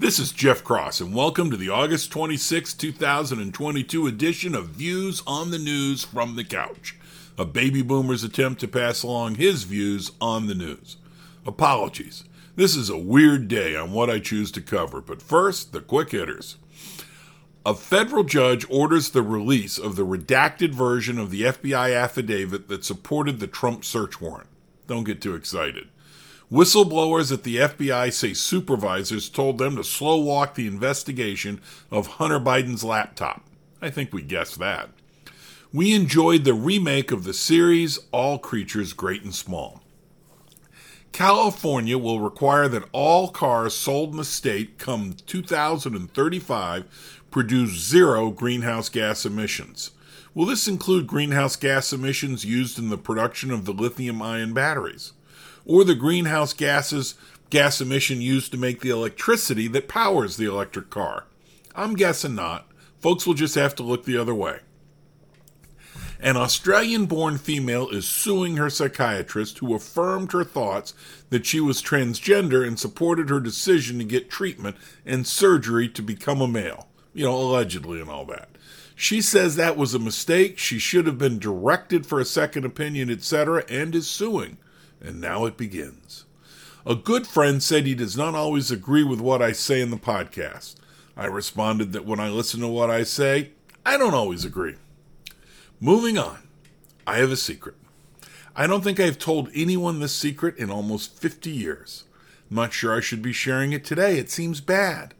This is Jeff Cross, and welcome to the August 26, 2022 edition of Views on the News from the Couch, a baby boomer's attempt to pass along his views on the news. Apologies. This is a weird day on what I choose to cover, but first, the quick hitters. A federal judge orders the release of the redacted version of the FBI affidavit that supported the Trump search warrant. Don't get too excited. Whistleblowers at the FBI say supervisors told them to slow walk the investigation of Hunter Biden's laptop. I think we guessed that. We enjoyed the remake of the series All Creatures Great and Small. California will require that all cars sold in the state come 2035 produce zero greenhouse gas emissions. Will this include greenhouse gas emissions used in the production of the lithium ion batteries? Or the greenhouse gases gas emission used to make the electricity that powers the electric car? I'm guessing not. Folks will just have to look the other way. An Australian born female is suing her psychiatrist who affirmed her thoughts that she was transgender and supported her decision to get treatment and surgery to become a male. You know, allegedly and all that. She says that was a mistake, she should have been directed for a second opinion, etc., and is suing and now it begins. A good friend said he does not always agree with what I say in the podcast. I responded that when I listen to what I say, I don't always agree. Moving on, I have a secret. I don't think I have told anyone this secret in almost 50 years. I'm not sure I should be sharing it today. It seems bad.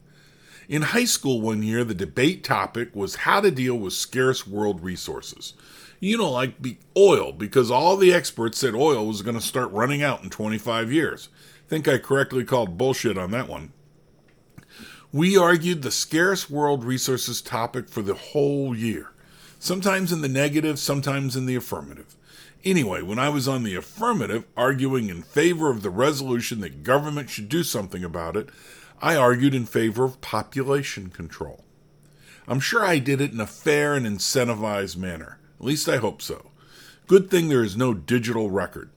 In high school one year, the debate topic was how to deal with scarce world resources you know, like be oil, because all the experts said oil was going to start running out in 25 years. I think I correctly called bullshit on that one. We argued the scarce world resources topic for the whole year, sometimes in the negative, sometimes in the affirmative. Anyway, when I was on the affirmative, arguing in favor of the resolution that government should do something about it, I argued in favor of population control. I'm sure I did it in a fair and incentivized manner. At least I hope so. Good thing there is no digital record.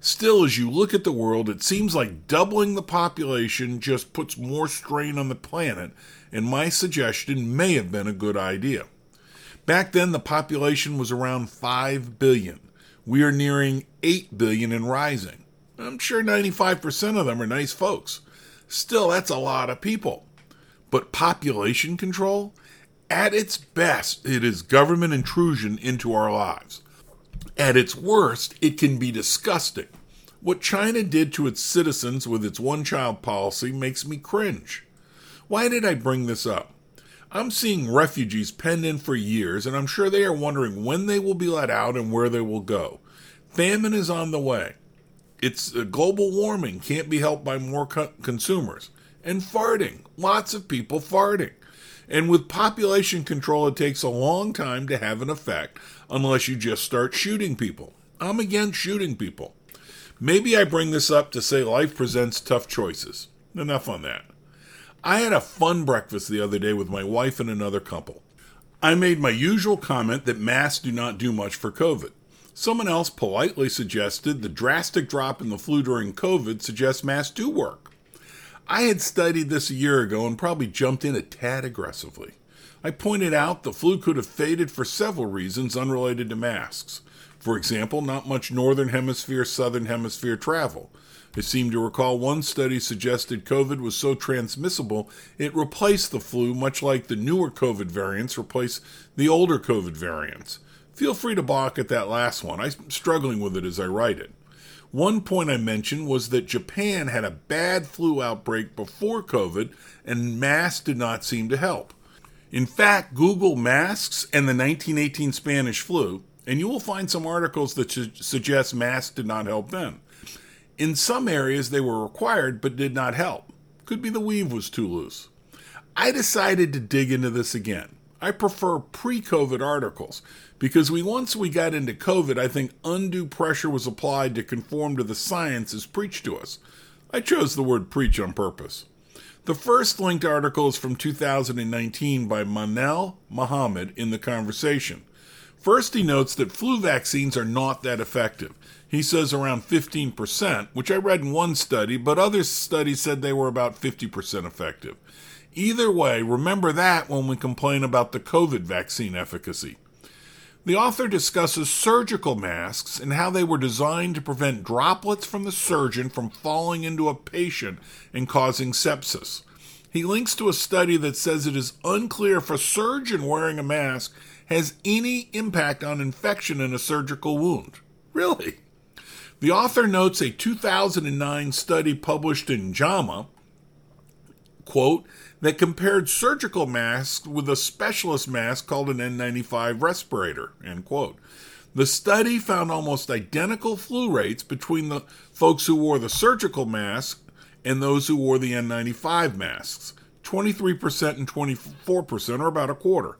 Still, as you look at the world, it seems like doubling the population just puts more strain on the planet, and my suggestion may have been a good idea. Back then, the population was around 5 billion. We are nearing 8 billion and rising. I'm sure 95% of them are nice folks. Still, that's a lot of people. But population control? At its best, it is government intrusion into our lives. At its worst, it can be disgusting. What China did to its citizens with its one child policy makes me cringe. Why did I bring this up? I'm seeing refugees penned in for years, and I'm sure they are wondering when they will be let out and where they will go. Famine is on the way. It's uh, global warming can't be helped by more co- consumers. And farting. Lots of people farting. And with population control, it takes a long time to have an effect unless you just start shooting people. I'm against shooting people. Maybe I bring this up to say life presents tough choices. Enough on that. I had a fun breakfast the other day with my wife and another couple. I made my usual comment that masks do not do much for COVID. Someone else politely suggested the drastic drop in the flu during COVID suggests masks do work. I had studied this a year ago and probably jumped in a tad aggressively. I pointed out the flu could have faded for several reasons unrelated to masks. For example, not much northern hemisphere southern hemisphere travel. I seem to recall one study suggested COVID was so transmissible it replaced the flu, much like the newer COVID variants replace the older COVID variants. Feel free to balk at that last one. I'm struggling with it as I write it. One point I mentioned was that Japan had a bad flu outbreak before COVID, and masks did not seem to help. In fact, Google masks and the 1918 Spanish flu, and you will find some articles that su- suggest masks did not help then. In some areas, they were required but did not help. Could be the weave was too loose. I decided to dig into this again. I prefer pre COVID articles because we once we got into COVID, I think undue pressure was applied to conform to the science as preached to us. I chose the word preach on purpose. The first linked article is from 2019 by Manal Mohammed in The Conversation. First, he notes that flu vaccines are not that effective. He says around 15%, which I read in one study, but other studies said they were about 50% effective. Either way, remember that when we complain about the COVID vaccine efficacy. The author discusses surgical masks and how they were designed to prevent droplets from the surgeon from falling into a patient and causing sepsis. He links to a study that says it is unclear if a surgeon wearing a mask has any impact on infection in a surgical wound. Really? The author notes a 2009 study published in JAMA, quote, that compared surgical masks with a specialist mask called an N95 respirator, end quote. The study found almost identical flu rates between the folks who wore the surgical mask and those who wore the N95 masks 23% and 24%, or about a quarter.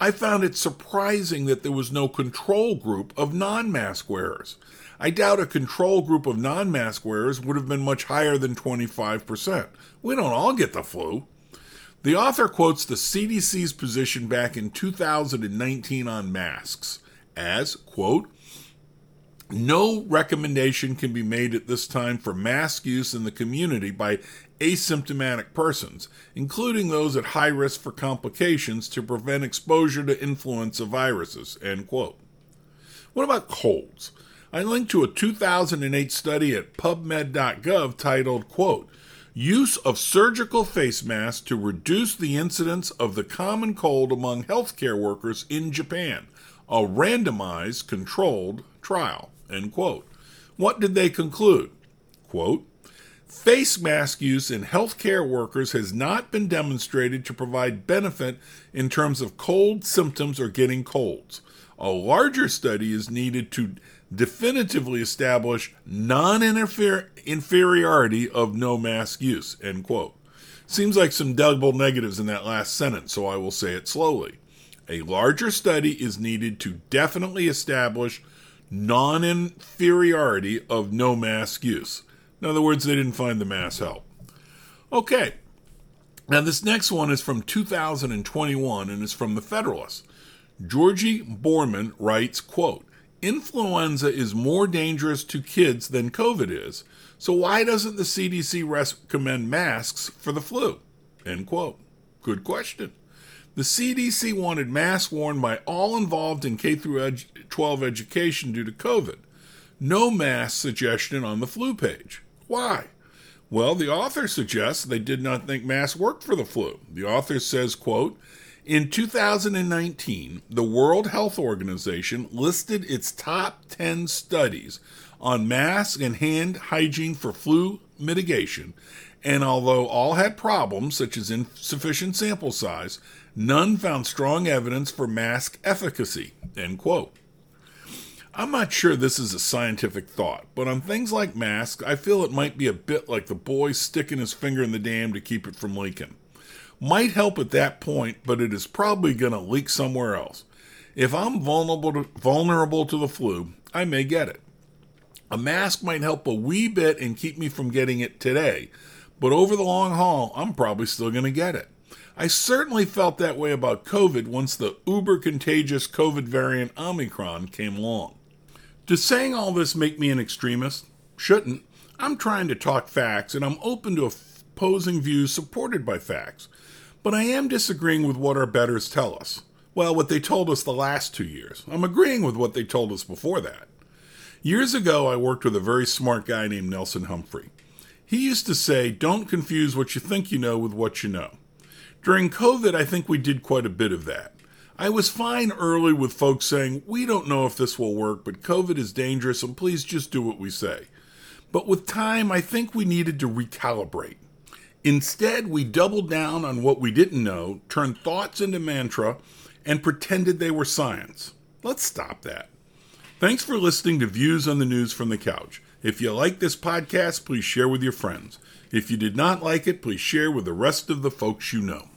I found it surprising that there was no control group of non mask wearers. I doubt a control group of non mask wearers would have been much higher than 25%. We don't all get the flu. The author quotes the CDC's position back in 2019 on masks as, quote, no recommendation can be made at this time for mask use in the community by asymptomatic persons, including those at high risk for complications to prevent exposure to influenza viruses, end quote. What about colds? I linked to a 2008 study at pubmed.gov titled, quote, Use of surgical face masks to reduce the incidence of the common cold among healthcare workers in Japan, a randomized controlled trial, end quote. What did they conclude? Quote, Face mask use in healthcare workers has not been demonstrated to provide benefit in terms of cold symptoms or getting colds. A larger study is needed to definitively establish non-inferiority of no mask use, end quote. Seems like some double negatives in that last sentence, so I will say it slowly. A larger study is needed to definitely establish non inferiority of no mask use. In other words, they didn't find the mass help. Okay, now this next one is from 2021 and is from the Federalist. Georgi Boorman writes, quote, influenza is more dangerous to kids than COVID is, so why doesn't the CDC recommend masks for the flu? End quote. Good question. The CDC wanted masks worn by all involved in K through 12 education due to COVID. No mask suggestion on the flu page. Why? Well, the author suggests they did not think masks worked for the flu. The author says, quote, in 2019, the World Health Organization listed its top 10 studies on mask and hand hygiene for flu mitigation, and although all had problems, such as insufficient sample size, none found strong evidence for mask efficacy. End quote. I'm not sure this is a scientific thought, but on things like masks, I feel it might be a bit like the boy sticking his finger in the dam to keep it from leaking might help at that point, but it is probably going to leak somewhere else. If I'm vulnerable to, vulnerable to the flu, I may get it. A mask might help a wee bit and keep me from getting it today, but over the long haul, I'm probably still going to get it. I certainly felt that way about COVID once the uber contagious COVID variant Omicron came along. Does saying all this make me an extremist? Shouldn't. I'm trying to talk facts, and I'm open to opposing views supported by facts. But I am disagreeing with what our betters tell us. Well, what they told us the last two years. I'm agreeing with what they told us before that. Years ago, I worked with a very smart guy named Nelson Humphrey. He used to say, Don't confuse what you think you know with what you know. During COVID, I think we did quite a bit of that. I was fine early with folks saying, We don't know if this will work, but COVID is dangerous, and please just do what we say. But with time, I think we needed to recalibrate. Instead, we doubled down on what we didn't know, turned thoughts into mantra, and pretended they were science. Let's stop that. Thanks for listening to Views on the News from the Couch. If you like this podcast, please share with your friends. If you did not like it, please share with the rest of the folks you know.